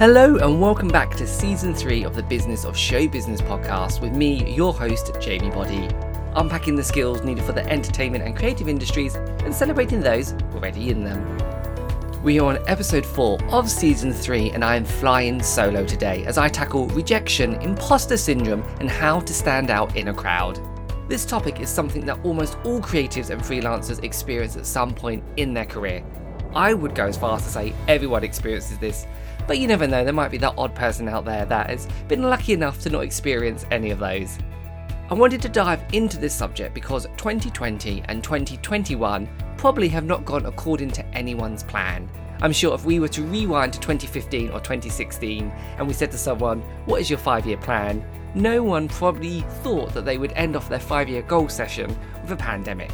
Hello, and welcome back to season three of the Business of Show Business podcast with me, your host, Jamie Body. Unpacking the skills needed for the entertainment and creative industries and celebrating those already in them. We are on episode 4 of season 3, and I am flying solo today as I tackle rejection, imposter syndrome, and how to stand out in a crowd. This topic is something that almost all creatives and freelancers experience at some point in their career. I would go as far as to say everyone experiences this, but you never know, there might be that odd person out there that has been lucky enough to not experience any of those. I wanted to dive into this subject because 2020 and 2021 probably have not gone according to anyone's plan. I'm sure if we were to rewind to 2015 or 2016 and we said to someone, What is your five year plan? no one probably thought that they would end off their five year goal session with a pandemic.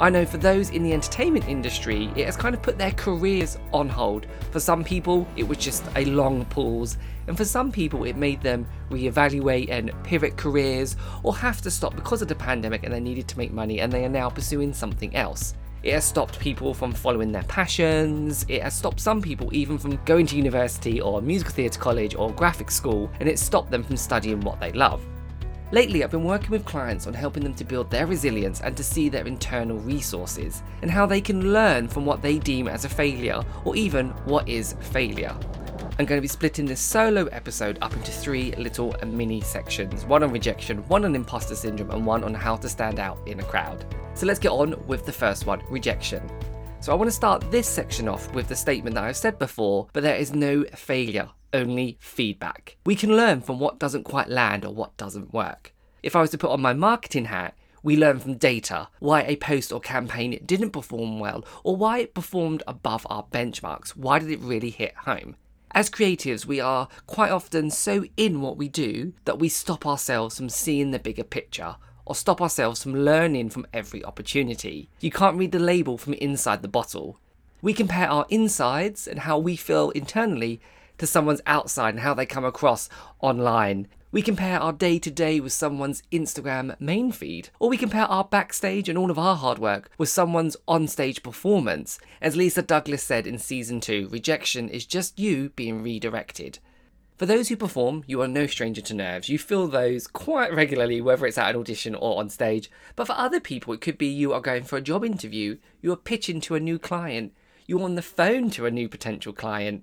I know for those in the entertainment industry, it has kind of put their careers on hold. For some people, it was just a long pause, and for some people, it made them reevaluate and pivot careers or have to stop because of the pandemic and they needed to make money and they are now pursuing something else. It has stopped people from following their passions. It has stopped some people even from going to university or musical theatre college or graphic school, and it stopped them from studying what they love. Lately, I've been working with clients on helping them to build their resilience and to see their internal resources and how they can learn from what they deem as a failure or even what is failure. I'm going to be splitting this solo episode up into three little mini sections one on rejection, one on imposter syndrome, and one on how to stand out in a crowd. So let's get on with the first one rejection. So I want to start this section off with the statement that I've said before, but there is no failure only feedback. We can learn from what doesn't quite land or what doesn't work. If I was to put on my marketing hat, we learn from data why a post or campaign didn't perform well or why it performed above our benchmarks. Why did it really hit home? As creatives, we are quite often so in what we do that we stop ourselves from seeing the bigger picture or stop ourselves from learning from every opportunity. You can't read the label from inside the bottle. We compare our insides and how we feel internally to someone's outside and how they come across online. We compare our day to day with someone's Instagram main feed, or we compare our backstage and all of our hard work with someone's onstage performance. As Lisa Douglas said in season 2, rejection is just you being redirected. For those who perform, you are no stranger to nerves. You feel those quite regularly, whether it's at an audition or on stage. But for other people, it could be you are going for a job interview, you are pitching to a new client, you're on the phone to a new potential client.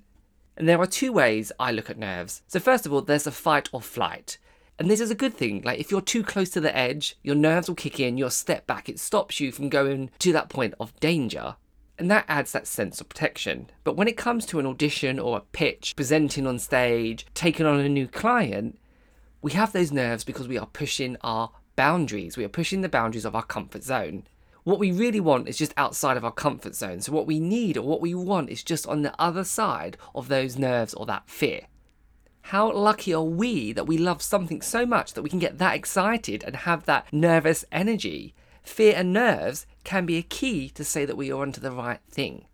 And there are two ways I look at nerves. So, first of all, there's a fight or flight. And this is a good thing. Like, if you're too close to the edge, your nerves will kick in, you'll step back. It stops you from going to that point of danger. And that adds that sense of protection. But when it comes to an audition or a pitch, presenting on stage, taking on a new client, we have those nerves because we are pushing our boundaries. We are pushing the boundaries of our comfort zone. What we really want is just outside of our comfort zone. So, what we need or what we want is just on the other side of those nerves or that fear. How lucky are we that we love something so much that we can get that excited and have that nervous energy? Fear and nerves can be a key to say that we are onto the right thing.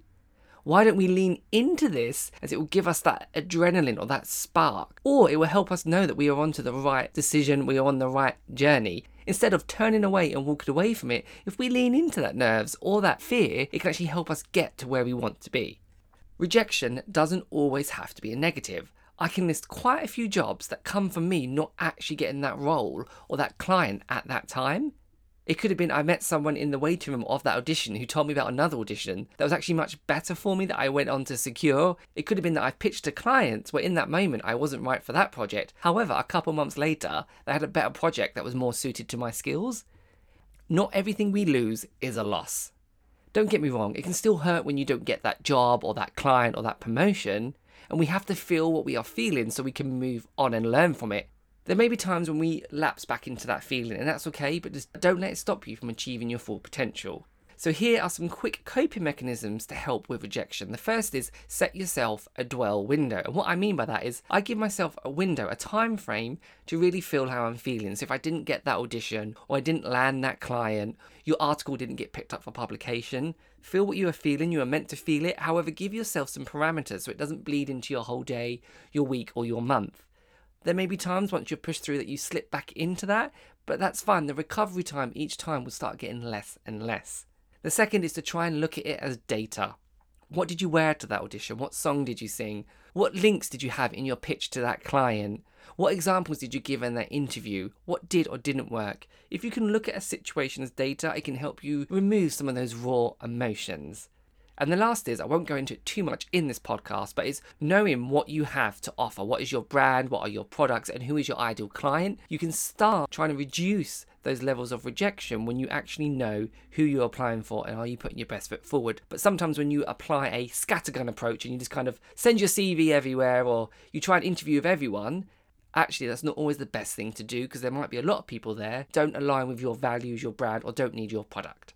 Why don't we lean into this as it will give us that adrenaline or that spark? Or it will help us know that we are onto the right decision, we are on the right journey, Instead of turning away and walking away from it, if we lean into that nerves or that fear, it can actually help us get to where we want to be. Rejection doesn't always have to be a negative. I can list quite a few jobs that come from me not actually getting that role or that client at that time. It could have been I met someone in the waiting room of that audition who told me about another audition that was actually much better for me that I went on to secure. It could have been that I pitched to clients where in that moment I wasn't right for that project. However, a couple months later, they had a better project that was more suited to my skills. Not everything we lose is a loss. Don't get me wrong, it can still hurt when you don't get that job or that client or that promotion, and we have to feel what we are feeling so we can move on and learn from it there may be times when we lapse back into that feeling, and that's okay, but just don't let it stop you from achieving your full potential. So, here are some quick coping mechanisms to help with rejection. The first is set yourself a dwell window. And what I mean by that is I give myself a window, a time frame to really feel how I'm feeling. So, if I didn't get that audition or I didn't land that client, your article didn't get picked up for publication, feel what you are feeling. You are meant to feel it. However, give yourself some parameters so it doesn't bleed into your whole day, your week, or your month. There may be times once you're pushed through that you slip back into that, but that's fine. The recovery time each time will start getting less and less. The second is to try and look at it as data. What did you wear to that audition? What song did you sing? What links did you have in your pitch to that client? What examples did you give in that interview? What did or didn't work? If you can look at a situation as data, it can help you remove some of those raw emotions. And the last is, I won't go into it too much in this podcast, but it's knowing what you have to offer. What is your brand? What are your products? And who is your ideal client? You can start trying to reduce those levels of rejection when you actually know who you're applying for and are you putting your best foot forward. But sometimes when you apply a scattergun approach and you just kind of send your CV everywhere or you try and interview with everyone, actually that's not always the best thing to do because there might be a lot of people there don't align with your values, your brand, or don't need your product.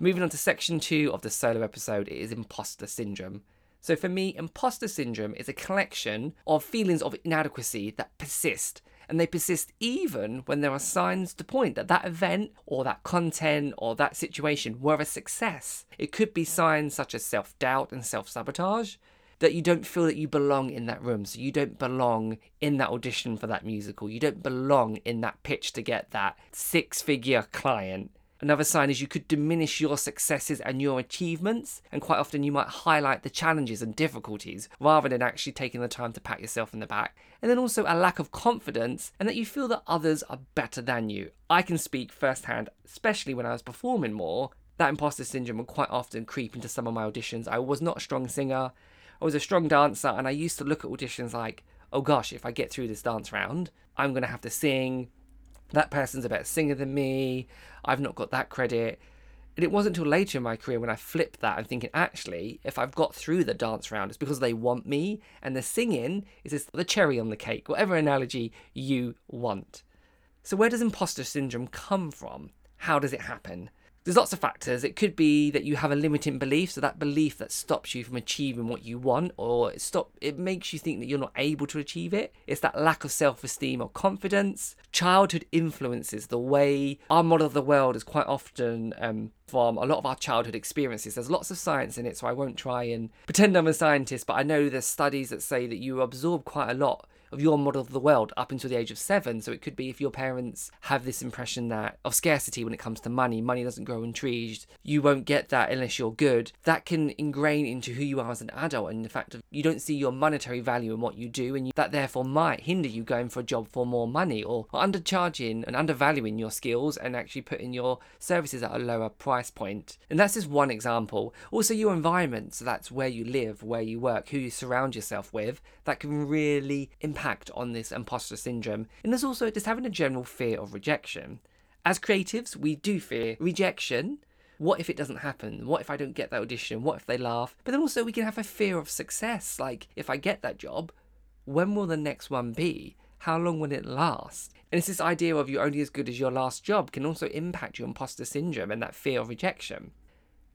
Moving on to section two of the solo episode, it is imposter syndrome. So for me, imposter syndrome is a collection of feelings of inadequacy that persist. And they persist even when there are signs to point that that event or that content or that situation were a success. It could be signs such as self doubt and self sabotage that you don't feel that you belong in that room. So you don't belong in that audition for that musical. You don't belong in that pitch to get that six figure client. Another sign is you could diminish your successes and your achievements, and quite often you might highlight the challenges and difficulties rather than actually taking the time to pat yourself in the back. And then also a lack of confidence and that you feel that others are better than you. I can speak firsthand, especially when I was performing more, that imposter syndrome would quite often creep into some of my auditions. I was not a strong singer, I was a strong dancer, and I used to look at auditions like, oh gosh, if I get through this dance round, I'm going to have to sing. That person's a better singer than me. I've not got that credit. And it wasn't until later in my career when I flipped that and thinking, actually, if I've got through the dance round, it's because they want me, and the singing is just the cherry on the cake, whatever analogy you want. So, where does imposter syndrome come from? How does it happen? There's lots of factors. It could be that you have a limiting belief, so that belief that stops you from achieving what you want, or it stop it makes you think that you're not able to achieve it. It's that lack of self-esteem or confidence. Childhood influences the way our model of the world is quite often um, from a lot of our childhood experiences. There's lots of science in it, so I won't try and pretend I'm a scientist, but I know there's studies that say that you absorb quite a lot of your model of the world up until the age of seven. So it could be if your parents have this impression that of scarcity when it comes to money, money doesn't grow on trees, you won't get that unless you're good. That can ingrain into who you are as an adult and the fact of you don't see your monetary value in what you do, and you, that therefore might hinder you going for a job for more money or, or undercharging and undervaluing your skills and actually putting your services at a lower price point. And that's just one example. Also, your environment, so that's where you live, where you work, who you surround yourself with, that can really impact impact on this imposter syndrome. And there's also just having a general fear of rejection. As creatives, we do fear rejection. What if it doesn't happen? What if I don't get that audition? What if they laugh? But then also, we can have a fear of success. Like, if I get that job, when will the next one be? How long will it last? And it's this idea of you're only as good as your last job can also impact your imposter syndrome and that fear of rejection.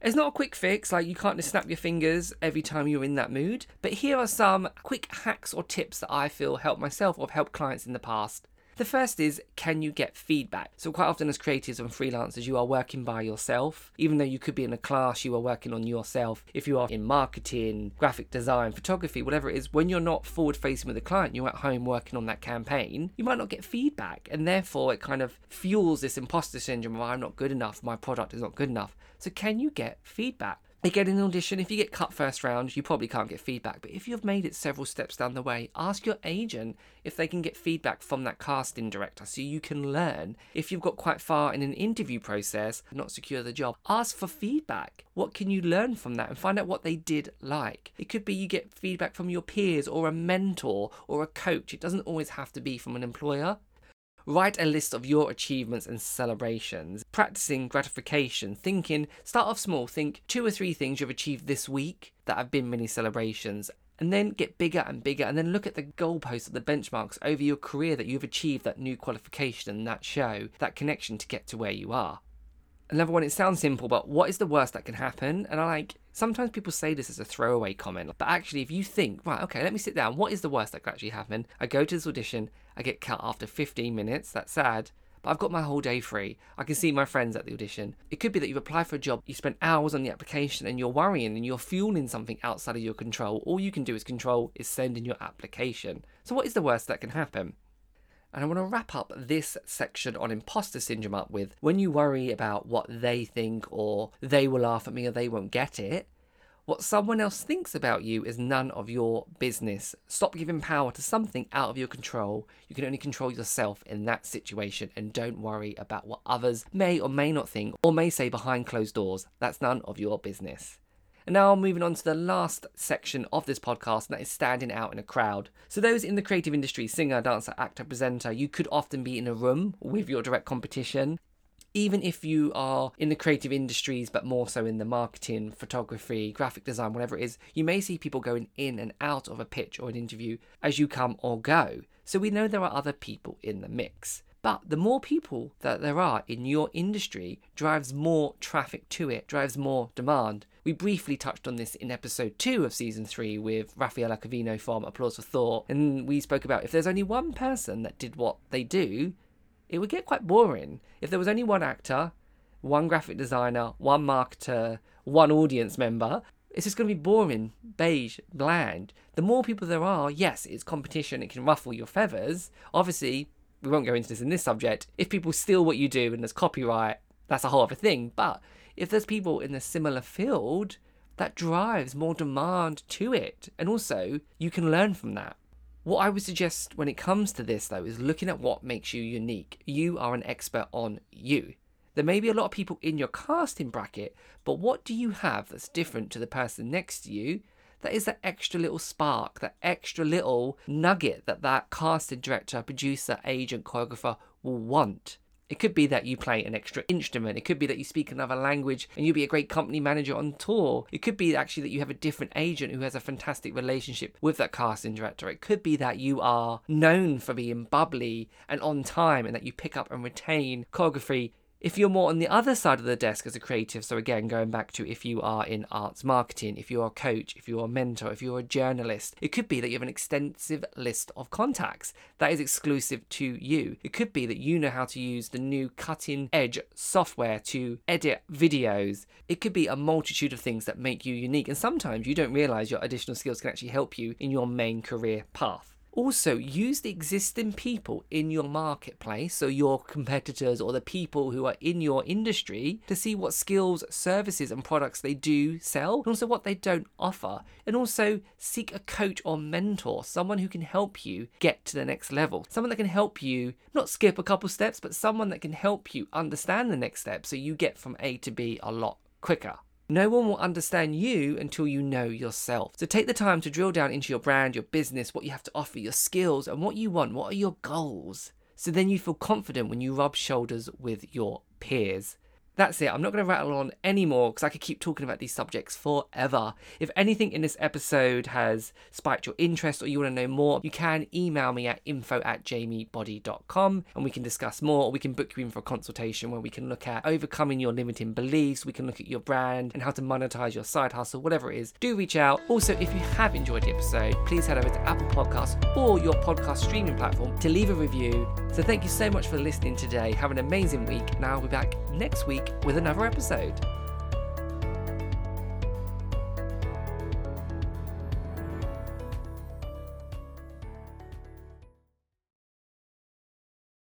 It's not a quick fix, like you can't just snap your fingers every time you're in that mood, but here are some quick hacks or tips that I feel help myself or helped clients in the past. The first is can you get feedback? So, quite often as creatives and freelancers, you are working by yourself. Even though you could be in a class, you are working on yourself. If you are in marketing, graphic design, photography, whatever it is, when you're not forward facing with a client, you're at home working on that campaign, you might not get feedback. And therefore, it kind of fuels this imposter syndrome of I'm not good enough, my product is not good enough. So, can you get feedback? You get an audition. If you get cut first round, you probably can't get feedback. But if you've made it several steps down the way, ask your agent if they can get feedback from that casting director so you can learn. If you've got quite far in an interview process, not secure the job, ask for feedback. What can you learn from that and find out what they did like? It could be you get feedback from your peers or a mentor or a coach. It doesn't always have to be from an employer. Write a list of your achievements and celebrations. Practicing gratification, thinking, start off small, think two or three things you've achieved this week that have been mini celebrations. And then get bigger and bigger, and then look at the goalposts of the benchmarks over your career that you've achieved that new qualification and that show, that connection to get to where you are. Another one, it sounds simple, but what is the worst that can happen? And I like, Sometimes people say this as a throwaway comment, but actually, if you think, right, okay, let me sit down, what is the worst that could actually happen? I go to this audition, I get cut after 15 minutes, that's sad, but I've got my whole day free. I can see my friends at the audition. It could be that you've applied for a job, you spent hours on the application, and you're worrying and you're fueling something outside of your control. All you can do is control is send in your application. So, what is the worst that can happen? And I want to wrap up this section on imposter syndrome up with when you worry about what they think or they will laugh at me or they won't get it, What someone else thinks about you is none of your business. Stop giving power to something out of your control. You can only control yourself in that situation and don't worry about what others may or may not think or may say behind closed doors. That's none of your business. And now I'm moving on to the last section of this podcast, and that is standing out in a crowd. So those in the creative industry, singer, dancer, actor, presenter, you could often be in a room with your direct competition. Even if you are in the creative industries, but more so in the marketing, photography, graphic design, whatever it is, you may see people going in and out of a pitch or an interview as you come or go. So we know there are other people in the mix. But the more people that there are in your industry drives more traffic to it, drives more demand. We briefly touched on this in episode two of season three with Raffaella Covino from Applause for Thought, and we spoke about if there's only one person that did what they do, it would get quite boring. If there was only one actor, one graphic designer, one marketer, one audience member, it's just going to be boring, beige, bland. The more people there are, yes, it's competition, it can ruffle your feathers. Obviously, we won't go into this in this subject. If people steal what you do and there's copyright, that's a whole other thing. But if there's people in a similar field, that drives more demand to it. And also, you can learn from that. What I would suggest when it comes to this, though, is looking at what makes you unique. You are an expert on you. There may be a lot of people in your casting bracket, but what do you have that's different to the person next to you that is that extra little spark, that extra little nugget that that casting director, producer, agent, choreographer will want. It could be that you play an extra instrument. It could be that you speak another language and you'll be a great company manager on tour. It could be actually that you have a different agent who has a fantastic relationship with that casting director. It could be that you are known for being bubbly and on time and that you pick up and retain choreography if you're more on the other side of the desk as a creative, so again, going back to if you are in arts marketing, if you're a coach, if you're a mentor, if you're a journalist, it could be that you have an extensive list of contacts that is exclusive to you. It could be that you know how to use the new cutting edge software to edit videos. It could be a multitude of things that make you unique, and sometimes you don't realize your additional skills can actually help you in your main career path. Also, use the existing people in your marketplace, so your competitors or the people who are in your industry, to see what skills, services, and products they do sell, and also what they don't offer. And also seek a coach or mentor, someone who can help you get to the next level, someone that can help you not skip a couple steps, but someone that can help you understand the next step so you get from A to B a lot quicker. No one will understand you until you know yourself. So take the time to drill down into your brand, your business, what you have to offer, your skills, and what you want. What are your goals? So then you feel confident when you rub shoulders with your peers. That's it. I'm not going to rattle on anymore because I could keep talking about these subjects forever. If anything in this episode has spiked your interest or you want to know more, you can email me at info at jamiebody.com and we can discuss more or we can book you in for a consultation where we can look at overcoming your limiting beliefs, we can look at your brand and how to monetize your side hustle, whatever it is. Do reach out. Also, if you have enjoyed the episode, please head over to Apple Podcasts or your podcast streaming platform to leave a review. So thank you so much for listening today. Have an amazing week. Now I'll be back next week with another episode.